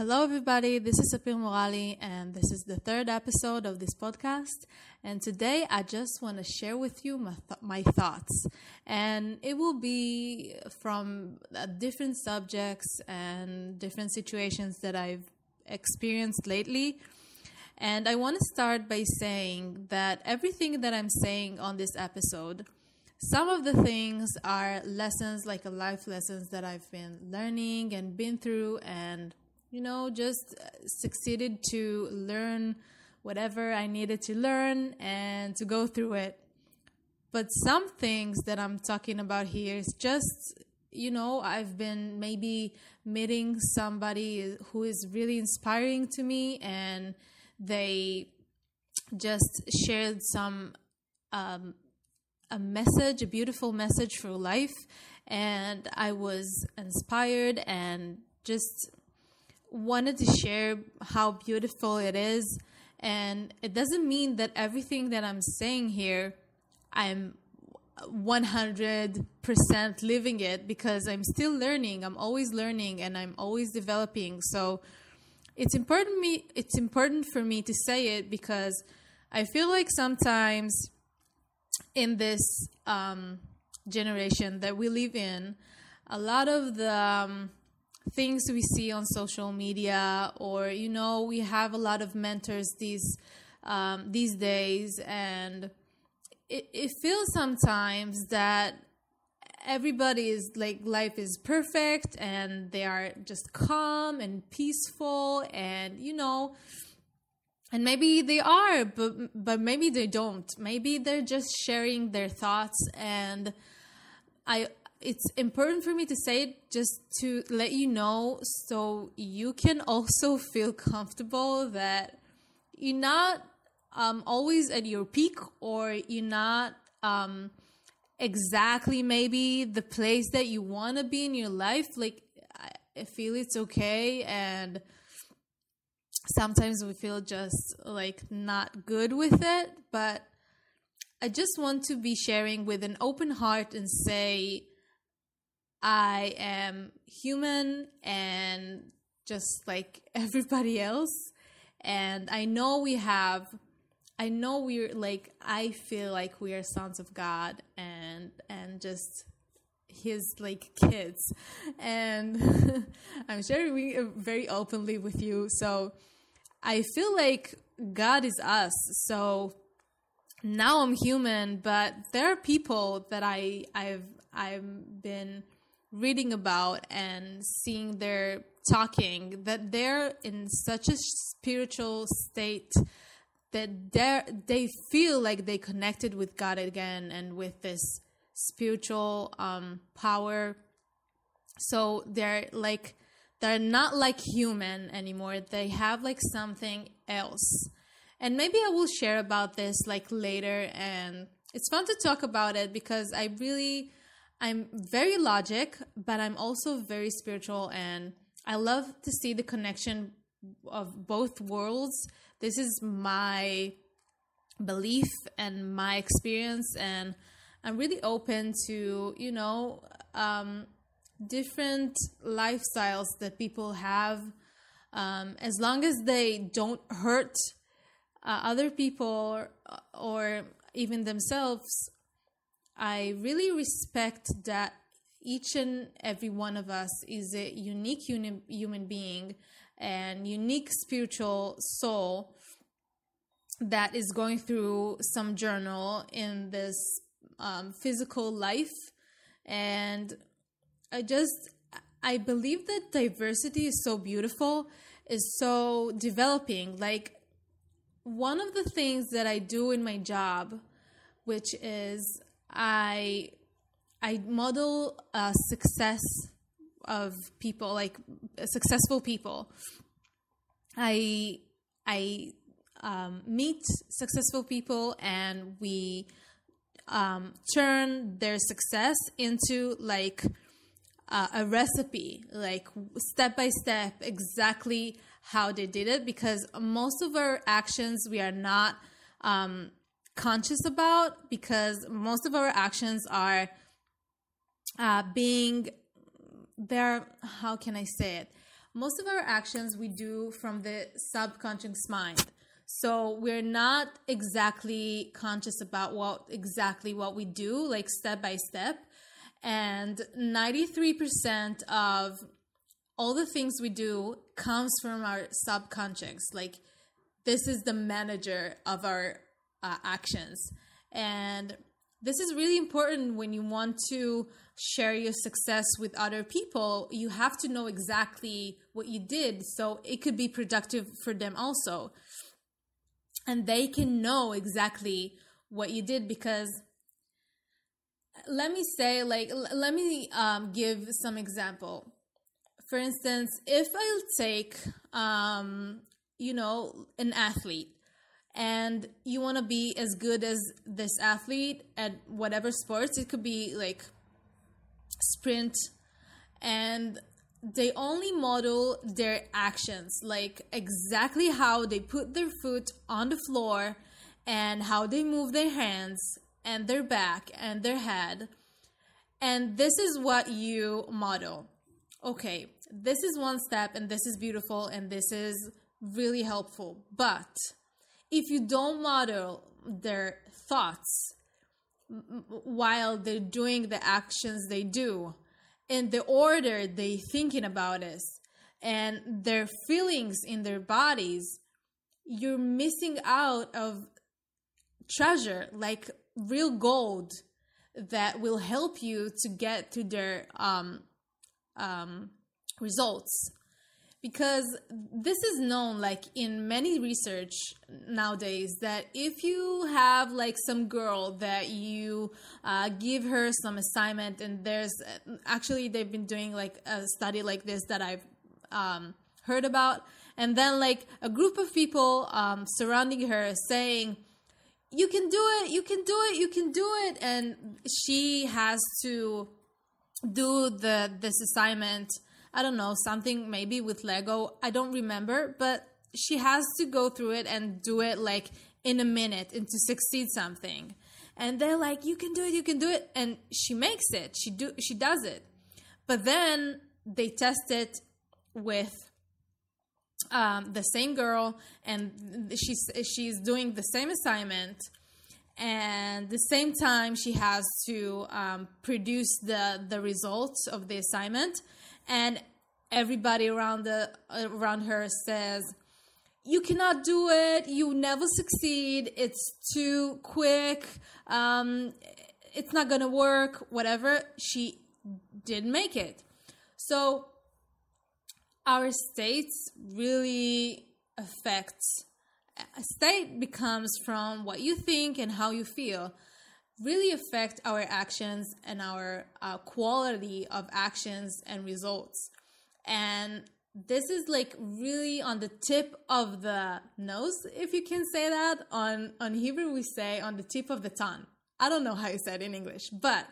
Hello, everybody. This is Sapir Morali, and this is the third episode of this podcast. And today, I just want to share with you my, th- my thoughts. And it will be from uh, different subjects and different situations that I've experienced lately. And I want to start by saying that everything that I'm saying on this episode, some of the things are lessons, like life lessons that I've been learning and been through and you know, just succeeded to learn whatever I needed to learn and to go through it. But some things that I'm talking about here is just, you know, I've been maybe meeting somebody who is really inspiring to me and they just shared some um, a message, a beautiful message for life, and I was inspired and just wanted to share how beautiful it is. And it doesn't mean that everything that I'm saying here, I'm 100% living it because I'm still learning. I'm always learning and I'm always developing. So it's important me it's important for me to say it because I feel like sometimes in this um, generation that we live in, a lot of the um, things we see on social media or you know we have a lot of mentors these um, these days. And it, it feels sometimes that everybody is like life is perfect and they are just calm and peaceful and you know and maybe they are but but maybe they don't. Maybe they're just sharing their thoughts. And i it's important for me to say it just to let you know so you can also feel comfortable that you're not um, always at your peak or you're not um, exactly maybe the place that you want to be in your life. Like, I feel it's okay. And sometimes we feel just like not good with it. But I just want to be sharing with an open heart and say, I am human and just like everybody else. And I know we have, I know we're like, I feel like we are sons of God and, and just his like kids. And I'm sharing uh, very openly with you. So I feel like God is us. So now I'm human, but there are people that I, I've, I've been reading about and seeing their talking that they're in such a spiritual state that they they feel like they connected with God again and with this spiritual um, power. So they're like they're not like human anymore. They have like something else. And maybe I will share about this like later and it's fun to talk about it because I really I'm very logic, but I'm also very spiritual and I love to see the connection of both worlds. This is my belief and my experience and I'm really open to, you know, um, different lifestyles that people have um, as long as they don't hurt uh, other people or, or even themselves I really respect that each and every one of us is a unique uni- human being and unique spiritual soul that is going through some journal in this um, physical life. And i just i believe that diversity is so beautiful is so developing. Like one of the things that i do in my job which is I I model a success of people, like successful people. I I um, meet successful people and we um, turn their success into like uh, a recipe, like step by step, exactly how they did it. Because most of our actions we are not um, conscious about because most of our actions are uh, being there. How can I say it? most of our actions we do from the subconscious mind. So we're not exactly conscious about what exactly what we do, like step by step. And 93% of all the things we do comes from our subconscious. Like this is the manager of our uh, actions. And this is really important when you want to share your success with other people. You have to know exactly what you did so it could be productive for them also. And they can know exactly what you did because let me say like let me um, give some example for instance if i'll take um, you know an athlete and you want to be as good as this athlete at whatever sports. It could be like sprint and they only model their actions like exactly how they put their foot on the floor and how they move their hands and their back and their head. And this is what you model. Okay this is one step and this is beautiful and this is really helpful. But if you don't model their thoughts while they're doing the actions they do in the order they thinking about it and their feelings in their bodies you're missing out of treasure like real gold that will help you to get to their um, um, results because this is known like in many research nowadays that if you have like some girl that you uh, give her some assignment and there's actually they've been doing like a study like this that i've um, heard about. And then like a group of people um, surrounding her saying you can do it you can do it you can do it. And she has to do the this assignment I don't know, something maybe with Lego. I don't remember, but she has to go through it and do it like in a minute and to succeed something. And they're like, "You can do it, you can do it." And she makes it. She do she does it. But then they test it with um, the same girl and she's she's doing the same assignment and the same time she has to um, produce the the results of the assignment and everybody around the around her says you cannot do it. You never succeed. It's too quick. Um, it's not gonna work whatever. She didn't make it. So our states really affects a state becomes from what you think and how you feel really affect our actions and our uh, quality of actions and results. And this is like really on the tip of the nose, if you can say that. On on Hebrew, we say on the tip of the tongue. I don't know how you said in English, but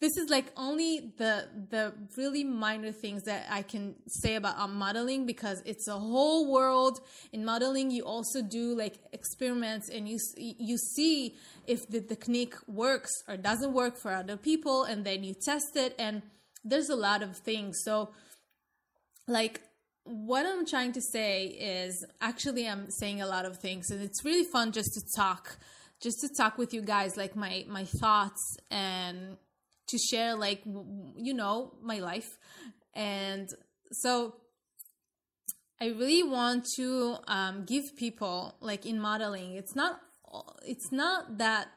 this is like only the the really minor things that I can say about um, modeling because it's a whole world. In modeling, you also do like experiments and you you see if the technique works or doesn't work for other people, and then you test it. And there's a lot of things. So, like what I'm trying to say is actually I'm saying a lot of things, and it's really fun just to talk, just to talk with you guys, like my my thoughts and to share like you know my life. And so i really want to um, give people like in modeling it's not it's not that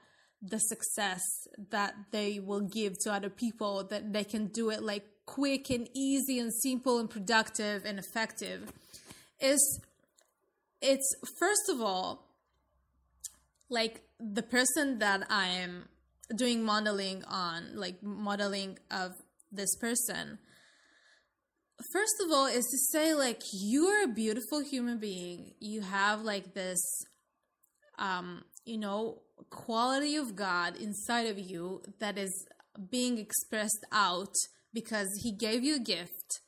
the success that they will give to other people that they can do it like quick and easy and simple and productive and effective. Is it's first of all like the person that i am doing modeling on like modeling of this person. First of all is to say like you're a beautiful human being. You have like this um you know quality of god inside of you that is being expressed out because he gave you a gift.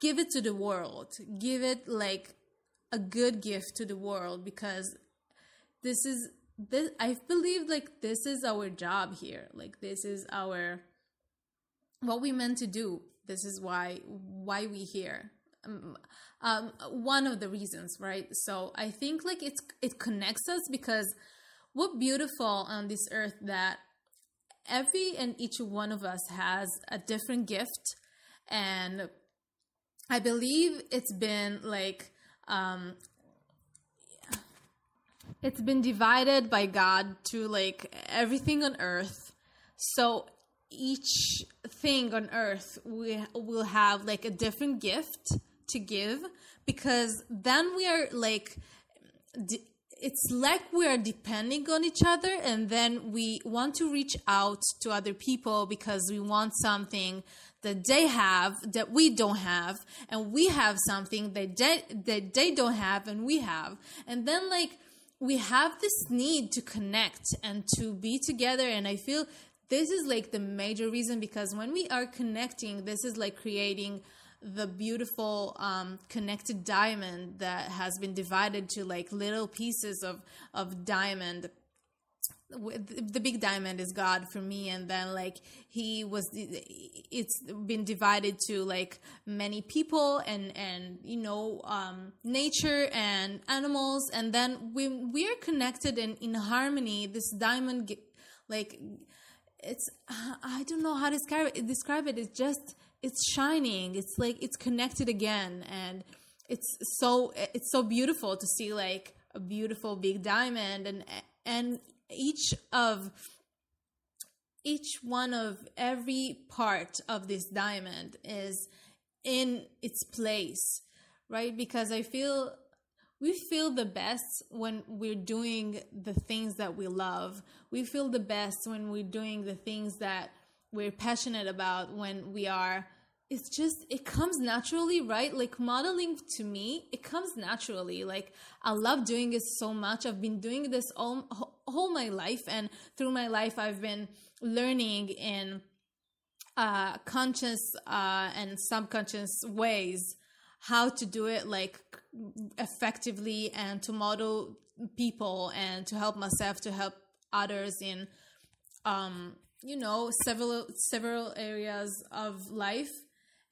Give it to the world. Give it like a good gift to the world because this is this i believe like this is our job here. Like this is our what we meant to do. This is why why we here. Um, um, one of the reasons, right? So I think like it's it connects us because what beautiful on this earth that every and each one of us has a different gift, and I believe it's been like um, it's been divided by God to like everything on earth. So each thing on earth we will have like a different gift to give because then we are like it's like we are depending on each other and then we want to reach out to other people because we want something that they have that we don't have and we have something that they, that they don't have and we have and then like we have this need to connect and to be together and i feel this is like the major reason because when we are connecting this is like creating the beautiful um, connected diamond that has been divided to like little pieces of of diamond the big diamond is god for me and then like he was it's been divided to like many people and and you know um nature and animals and then we we're connected and in harmony. This diamond like it's i don't know how to describe it describe it. It's just it's shining. It's like it's connected again and it's so it's so beautiful to see like a beautiful big diamond and and each of each one of every part of this diamond is in its place right? Because i feel we feel the best when we're doing the things that we love. We feel the best when we're doing the things that we're passionate about when we are it's just it comes naturally right? Like modeling to me it comes naturally. Like i love doing it so much. I've been doing this all whole my life and through my life i've been learning in uh conscious uh and subconscious ways how to do it like effectively and to model people and to help myself to help others in um you know several several areas of life.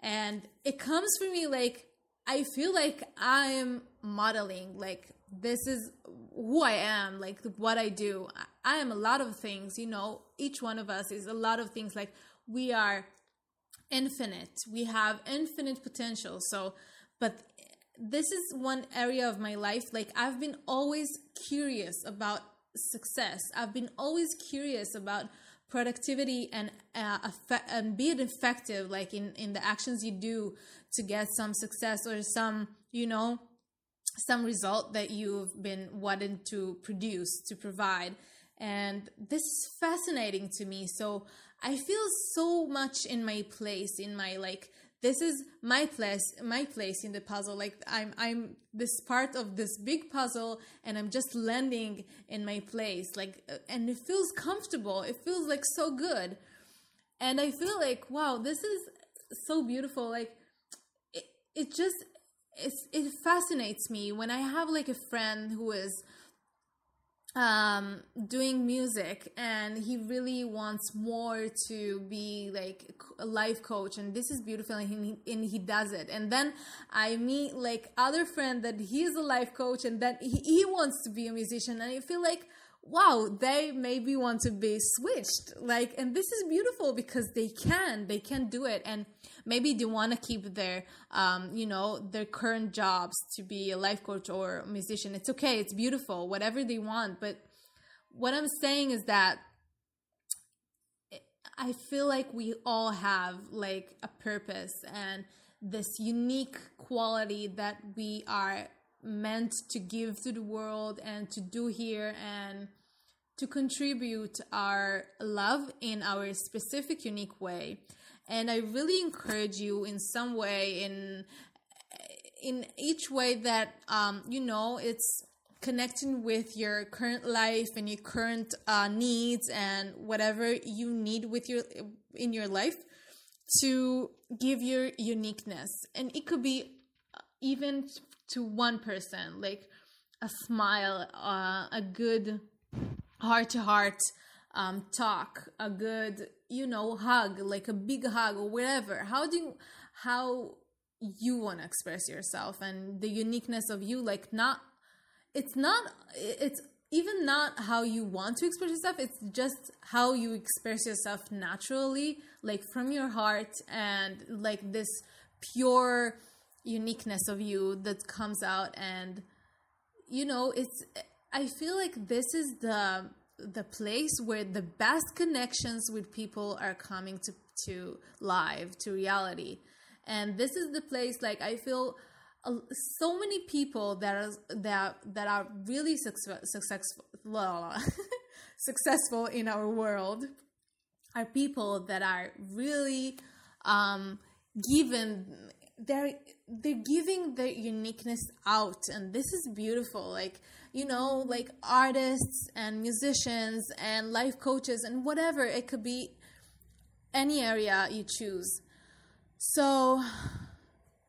And it comes for me like i feel like i'm modeling like this is who i am like what i do. I am a lot of things you know. Each one of us is a lot of things. Like we are infinite. We have infinite potential. So but this is one area of my life. Like i've been always curious about success. I've been always curious about productivity and uh, effect, and be it effective like in in the actions you do to get some success or some you know some result that you've been wanting to produce to provide. And this is fascinating to me. So i feel so much in my place in my like this is my place my place in the puzzle. Like i'm i'm this part of this big puzzle and i'm just landing in my place. Like uh, and it feels comfortable. It feels like so good. And i feel like wow this is so beautiful. Like it, it just it fascinates me when i have like a friend who is um, doing music and he really wants more to be like a life coach and this is beautiful and he, and he does it. And then i meet like other friend that he's a life coach and then he, he wants to be a musician and i feel like wow they maybe want to be switched. Like and this is beautiful because they can they can do it. And maybe they want to keep their um, you know their current jobs to be a life coach or musician. It's okay it's beautiful whatever they want. But what i'm saying is that i feel like we all have like a purpose and this unique quality that we are meant to give to the world and to do here. And to contribute our love in our specific unique way. And i really encourage you in some way in in each way that um, you know it's connecting with your current life and your current uh, needs and whatever you need with your in your life to give your uniqueness. And it could be even to one person like a smile uh, a good heart to heart um, talk, a good, you know, hug, like a big hug or whatever. How do you, how you want to express yourself and the uniqueness of you like not it's not it's even not how you want to express yourself it's just how you express yourself naturally like from your heart and like this pure uniqueness of you that comes out and you know it's i feel like this is the the place where the best connections with people are coming to to live to reality. And this is the place like i feel uh, so many people that are that that are really success, successful successful in our world are people that are really um, given they're they're giving their uniqueness out. And this is beautiful. Like you know like artists and musicians and life coaches and whatever it could be any area you choose so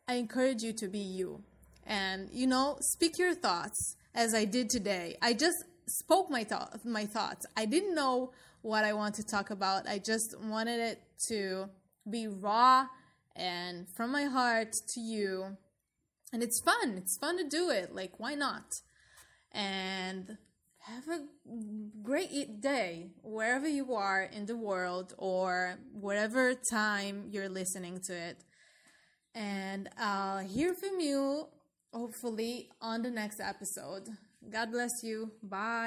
I encourage you to be you and you know speak your thoughts as I did today. I just spoke my thought my thoughts. I didn't know what I want to talk about. I just wanted it to be raw and from my heart to you. And it's fun. It's fun to do it. Like why not? And have a great day wherever you are in the world or whatever time you're listening to it. And I'll hear from you hopefully on the next episode. God bless you. Bye.